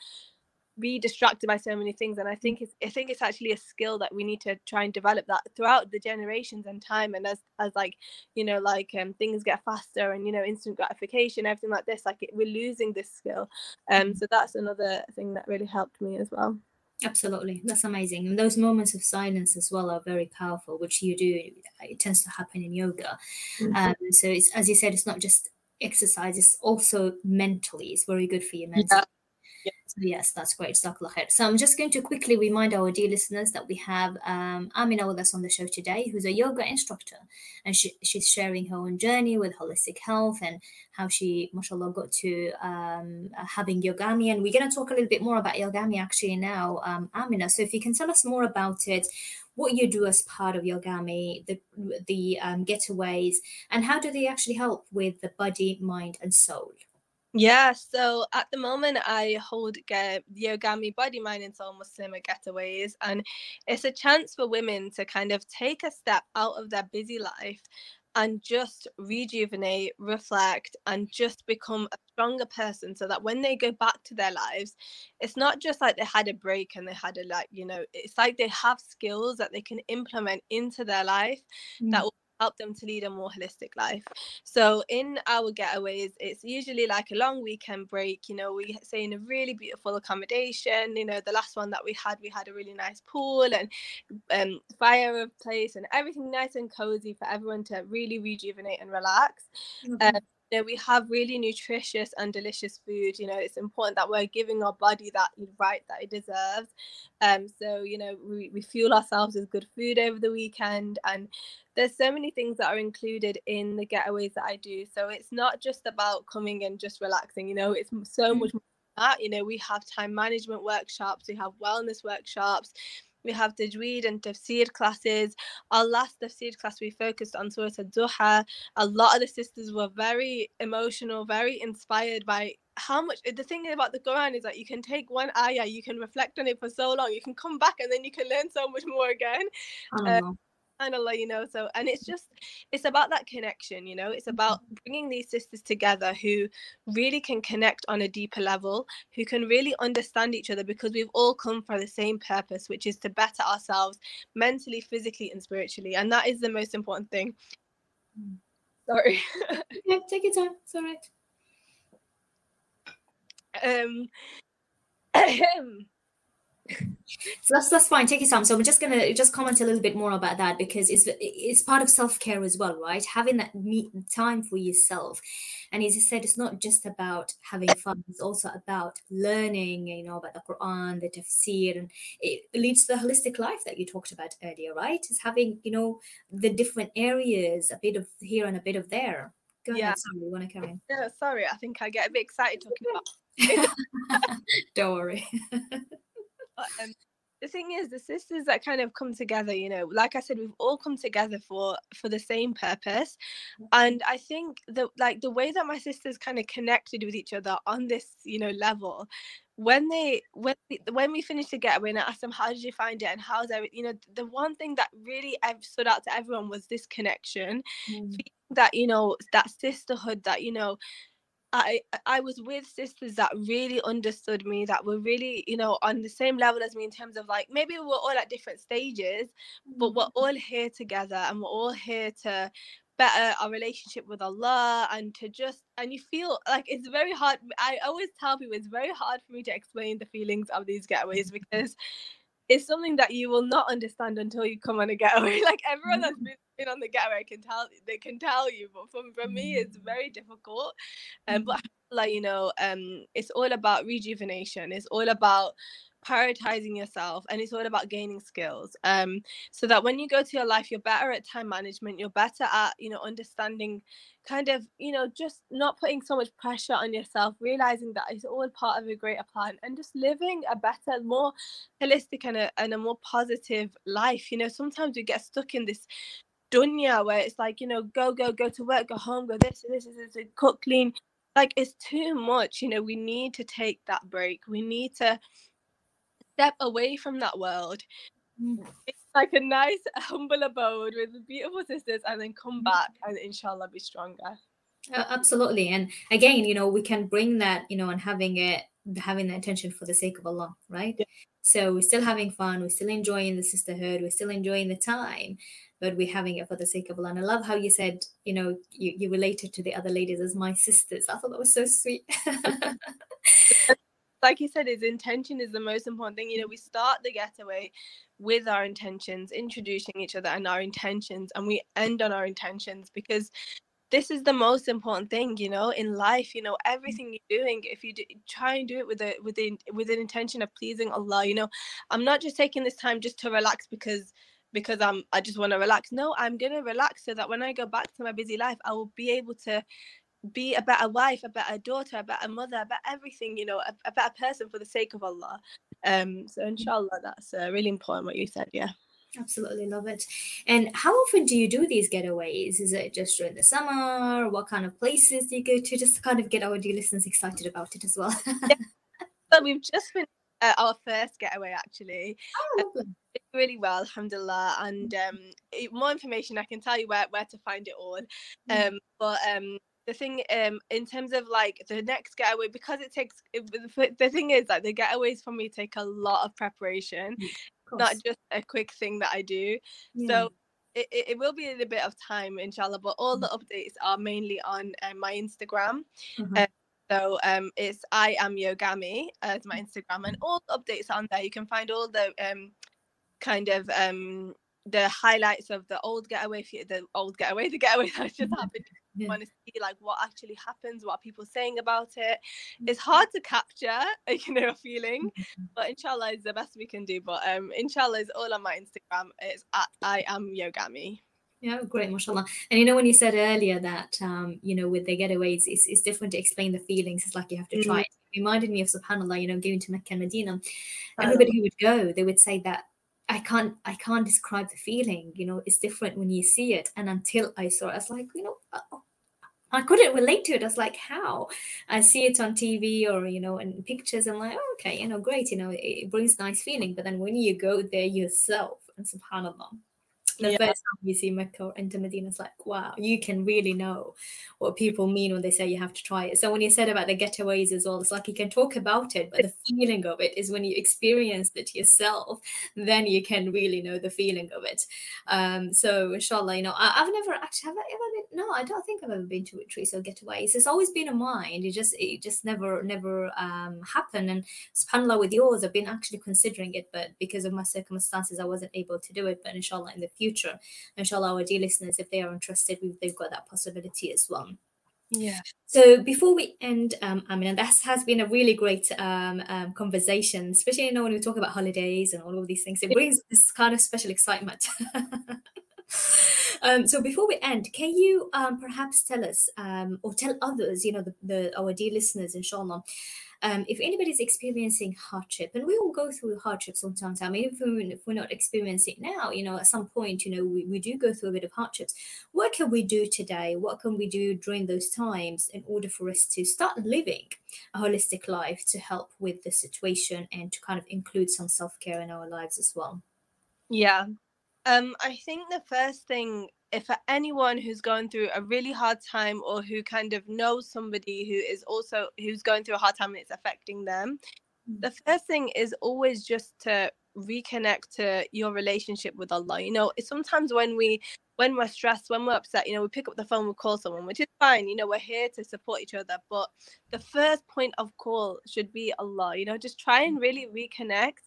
be distracted by so many things and i think it's i think it's actually a skill that we need to try and develop that throughout the generations and time and as as like you know like um things get faster and you know instant gratification everything like this like it, we're losing this skill. Um so that's another thing that really helped me as well. Absolutely. That's amazing and those moments of silence as well are very powerful which you do it tends to happen in yoga. Mm-hmm. um so it's as you said it's not just exercise it's also mentally it's very good for your mental yeah yes, that's great. So I'm just going to quickly remind our dear listeners that we have um, Amina with us on the show today, who's a yoga instructor, and she, she's sharing her own journey with holistic health and how she, mashallah, got to um, having YogAmi. And we're going to talk a little bit more about YogAmi actually now, um, Amina. So if you can tell us more about it, what you do as part of YogAmi, the the um, getaways, and how do they actually help with the body, mind, and soul? Yeah, so at the moment I hold uh, YogAmi Body, Mind and Soul Muslim Getaways, and it's a chance for women to kind of take a step out of their busy life and just rejuvenate, reflect, and just become a stronger person so that when they go back to their lives, it's not just like they had a break and they had a like, you know, it's like they have skills that they can implement into their life mm. that will help them to lead a more holistic life. So in our getaways, it's usually like a long weekend break. You know, we stay in a really beautiful accommodation. You know, the last one that we had, we had a really nice pool and um, fireplace and everything nice and cozy for everyone to really rejuvenate and relax. Mm-hmm. Um, you know, we have really nutritious and delicious food. You know, it's important that we're giving our body that right that it deserves. Um, so you know, we, we fuel ourselves with good food over the weekend, and there's so many things that are included in the getaways that I do. So it's not just about coming and just relaxing. You know, it's so mm. much more that. You know, we have time management workshops, we have wellness workshops we have Tajweed and Tafsir classes. Our last Tafsir class, we focused on Surah Al-Duha. A lot of the sisters were very emotional, very inspired by how much the thing about the Quran is that you can take one ayah, you can reflect on it for so long, you can come back and then you can learn so much more again. Um, subhanallah you know so and it's just it's about that connection you know it's about mm-hmm. bringing these sisters together who really can connect on a deeper level who can really understand each other because we've all come for the same purpose which is to better ourselves mentally physically and spiritually and that is the most important thing mm. sorry yeah take your time it's all right um so that's that's fine. Take your time. So I'm just gonna just comment a little bit more about that because it's it's part of self care as well, right? Having that meet time for yourself, and as I said, it's not just about having fun. It's also about learning, you know, about the Quran, the Tafsir, and it leads to the holistic life that you talked about earlier, right? It's having you know the different areas, a bit of here and a bit of there. Go yeah. ahead. Sorry, you want to carry on? Yeah, sorry. I think I get a bit excited talking about. Don't worry. um, the thing is the sisters that kind of come together you know like i said we've all come together for for the same purpose. And i think that like the way that my sisters kind of connected with each other on this you know level when they when when we finished the getaway and I asked them how did you find it? And how's every you know the one thing that really stood out to everyone was this connection mm. that you know that sisterhood that you know I I was with sisters that really understood me, that were really, you know, on the same level as me in terms of like maybe we we're all at different stages, but we're mm-hmm. all here together and we're all here to better our relationship with Allah and to just and you feel like it's very hard. I always tell people it's very hard for me to explain the feelings of these getaways because it's something that you will not understand until you come on a getaway. Like everyone that's mm-hmm. been been on the getaway can tell they can tell you but for, for me it's mm. very difficult um but mm-hmm. like you know um it's all about rejuvenation it's all about prioritizing yourself and it's all about gaining skills um so that when you go to your life you're better at time management you're better at you know understanding kind of you know just not putting so much pressure on yourself realizing that it's all part of a greater plan and just living a better more holistic and a, and a more positive life you know? Sometimes we get stuck in this dunya where it's like you know go go go to work go home go this this is this, this cook clean like it's too much you know? We need to take that break. We need to step away from that world it's like a nice humble abode with beautiful sisters and then come mm. back and inshallah be stronger uh, absolutely and again you know we can bring that you know and having it having the intention for the sake of allah right yeah. so we're still having fun we're still enjoying the sisterhood we're still enjoying the time but we're having it for the sake of Allah. And I love how you said, you know, you, you related to the other ladies as my sisters. I thought that was so sweet. like you said, his intention is the most important thing. You know, we mm. start the getaway with our intentions, introducing each other and our intentions, and we end on our intentions because this is the most important thing you know in life you know mm. everything you're doing if you do, try and do it with a with a, with an intention of pleasing allah you know i'm not just taking this time just to relax because because I'm I just want to relax. No, I'm gonna relax so that when I go back to my busy life, I will be able to be a better wife, a better daughter, a better mother, about everything, you know, a, a better person for the sake of Allah. Um, so inshallah, that's uh, really important what you said. Yeah. Absolutely love it. And how often do you do these getaways? Is it just during the summer? What kind of places do you go to? Just to kind of get our dear listeners excited about it as well. yeah. So we've just been uh, our first getaway actually. Oh, lovely. really well, alhamdulillah. And um, more information, I can tell you where, where to find it all. Mm. Um, but um, the thing um in terms of like the next getaway because it takes the thing is that the getaways for me take a lot of preparation mm, of not just a quick thing that i do yeah. so it, it will be a bit of time inshallah but all mm. the updates are mainly on uh, my instagram mm-hmm. uh, so um, it's I am YogAmi as my Instagram, and all the updates on there. You can find all the um, kind of um, the highlights of the old getaway, the old getaway, the getaway that just happened yeah. want to see like what actually happens, what people saying about it. It's mm-hmm. hard to capture, you know, a feeling, mm-hmm. but inshallah is the best we can do. But um, inshallah is all on my Instagram. It's at I am YogAmi. Yeah, great, mashallah. And you know, when you said earlier that, um, you know, with the getaways, it's, it's different to explain the feelings. It's like you have to try mm. it. it. reminded me of subhanAllah, you know, going to Mecca and Medina. Everybody who would go, they would say that I can't I can't describe the feeling. You know, it's different when you see it. And until I saw it, I was like, you know, oh, I couldn't relate to it. I was like, how? I see it on TV or, you know, in pictures. I'm like, oh, okay, you know, great. You know, it brings nice feeling. But then when you go there yourself, and subhanAllah, the yeah. first time you see Mecca or enter Medina, it's like, wow, you can really know what people mean when they say you have to try it. So when you said about the getaways as well, it's like you can talk about it, but the feeling of it is when you experience it yourself, then you can really know the feeling of it. Um, so inshallah, you know, I, have never actually have I ever been no, I don't think I've ever been to a tree or getaways. It's always been a mind. It just it just never never um happened. And subhanAllah with yours, I've been actually considering it, but because of my circumstances, I wasn't able to do it. But inshallah in the future future. Inshallah, our dear listeners, if they are interested, they've got that possibility as well. Yeah. So before we end, um, I mean, that has been a really great um, um, conversation, especially you know when we talk about holidays and all of these things. It brings this kind of special excitement. um, so before we end, can you um, perhaps tell us um, or tell others, you know, the, the our dear listeners, inshallah, um, if anybody's experiencing hardship, and we all go through hardship sometimes, I mean, if, we, if we're not experiencing it now, you know, at some point, you know, we, we do go through a bit of hardships. What can we do today? What can we do during those times in order for us to start living a holistic life to help with the situation and to kind of include some self care in our lives as well? Yeah. Um, I think the first thing if for anyone who's going through a really hard time or who kind of knows somebody who is also who's going through a hard time and it's affecting them mm. the first thing is always just to reconnect to your relationship with allah you know sometimes when we when we're stressed when we're upset you know we pick up the phone we call someone which is fine you know we're here to support each other but the first point of call should be allah you know just try and really reconnect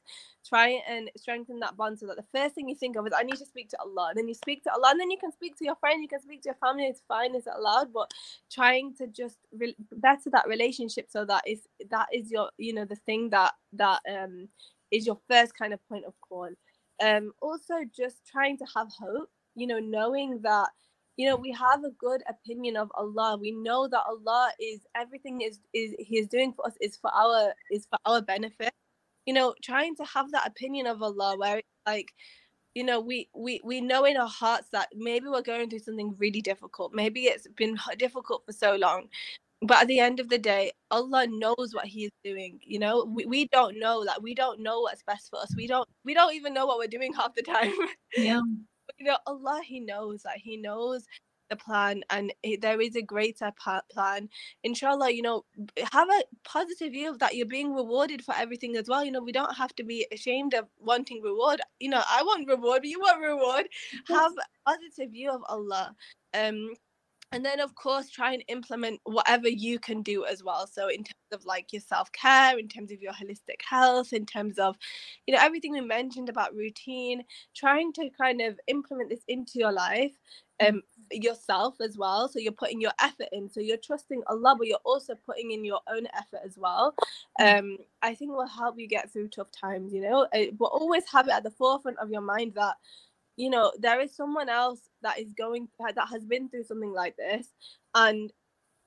try and strengthen that bond so that the first thing you think of is I need to speak to Allah. And then you speak to Allah, and then you can speak to your friend, you can speak to your family. It's fine, it's allowed, but trying to just re- better that relationship so that is that is your you know the thing that that um is your first kind of point of call. Um, also just trying to have hope. You know, knowing that you know we have a good opinion of allah we know that allah is everything is is he is doing for us is for our is for our benefit you know, trying to have that opinion of Allah where like, you know, we we we know in our hearts that maybe we're going through something really difficult. Maybe it's been difficult for so long. But at the end of the day, Allah knows what He is doing. You know, we, we don't know that. We don't know what's best for us. We don't we don't even know what we're doing half the time. Yeah. you know, Allah He knows that He knows the plan and there is a greater plan. Inshallah you know have a positive view of that you're being rewarded for everything as well. You know we don't have to be ashamed of wanting reward. You know i want reward but you want reward. Have a positive view of allah. Um and then of course try and implement whatever you can do as well. So in terms of like your self-care in terms of your holistic health in terms of you know everything we mentioned about routine trying to kind of implement this into your life um yourself as well. So you're putting your effort in. So you're trusting allah but you're also putting in your own effort as well. Mm. um i think will help you get through tough times you know? Uh, but always have it at the forefront of your mind that you know there is someone else that is going that has been through something like this and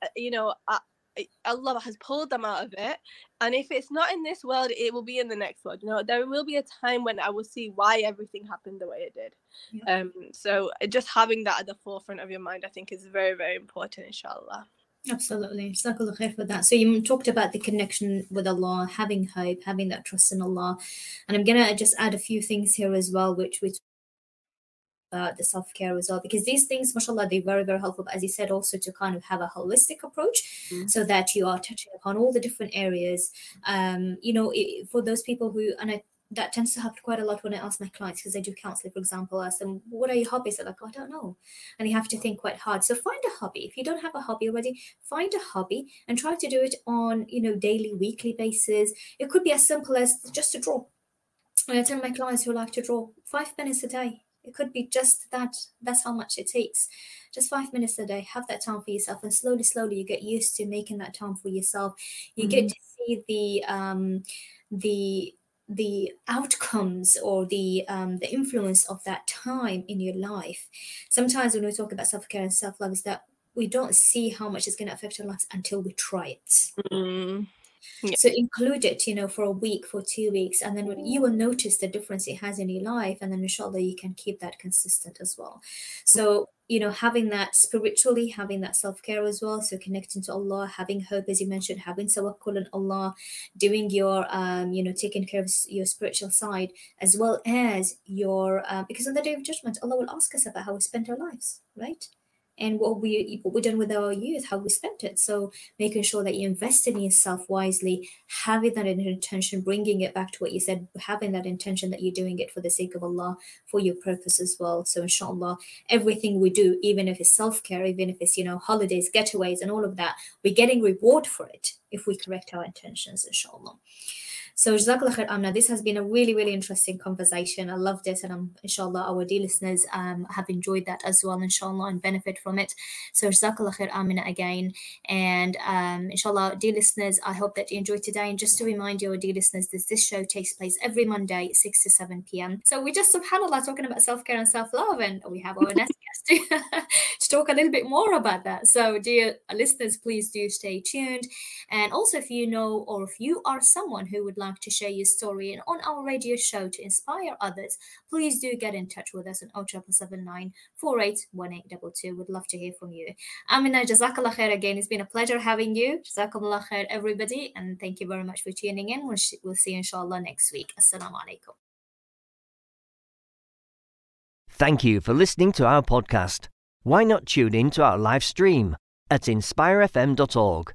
uh, you know Allah has pulled them out of it. And if it's not in this world, it will be in the next world. You know, there will be a time when I will see why everything happened the way it did. Yeah. Um, so just having that at the forefront of your mind, I think, is very, very important, inshallah. Absolutely. Jazakallah khair for that. So you talked about the connection with Allah, having hope, having that trust in Allah. And I'm gonna just add a few things here as well, which which uh, the self-care as well because these things mashallah they're very very helpful as you said also to kind of have a holistic approach mm. so that you are touching upon all the different areas um you know it, for those people who and I that tends to happen quite a lot when I ask my clients because I do counseling, for example, I ask them, what are your hobbies? They're like, oh, I don't know. And you have to think quite hard. So find a hobby. If you don't have a hobby already, find a hobby and try to do it on, you know, daily, weekly basis. It could be as simple as just to draw. And I tell my clients who like to draw five minutes a day. It could be just that. That's how much it takes. Just five minutes a day. Have that time for yourself, and slowly, slowly, you get used to making that time for yourself. You mm-hmm. get to see the um, the the outcomes or the um, the influence of that time in your life. Sometimes when we talk about self care and self love, is that we don't see how much it's going to affect our lives until we try it. Mm. Yeah. So include it, you know, for a week, for two weeks, and then you will notice the difference it has in your life, and then inshallah you can keep that consistent as well. So you know, having that spiritually, having that self care as well, so connecting to Allah, having hope, as you mentioned, having tawakkul on Allah, doing your, um, you know, taking care of your spiritual side, as well as your, uh, because on the day of judgment, Allah will ask us about how we spent our lives, right? And what we what we done with our youth, how we spent it. So making sure that you invest in yourself wisely, having that intention, bringing it back to what you said, having that intention that you're doing it for the sake of Allah, for your purpose as well. So inshallah, everything we do, even if it's self care, even if it's you know holidays, getaways, and all of that, we're getting reward for it if we correct our intentions. Inshallah. So Jazakallah khair, Amna. This has been a really, really interesting conversation. I loved it. And I'm, inshallah, our dear listeners um, have enjoyed that as well, inshallah, and benefit from it. So Jazakallah khair, Amina, again. And um, inshallah, dear listeners, I hope that you enjoyed today. And just to remind you, dear listeners, that this show takes place every Monday, 6 to 7 p.m. So we just subhanAllah talking about self-care and self-love. And we have our next guest to talk a little bit more about that. So dear listeners, please do stay tuned. And also if you know or if you are someone who would like like to share your story and on our radio show to inspire others, please do get in touch with us on 0779 481822. We'd love to hear from you. Amina, Jazakallah khair again. It's been a pleasure having you. Jazakallah khair, everybody. And thank you very much for tuning in. We'll, we'll see you inshallah next week. Assalamu alaikum. Thank you for listening to our podcast. Why not tune in to our live stream at inspirefm.org?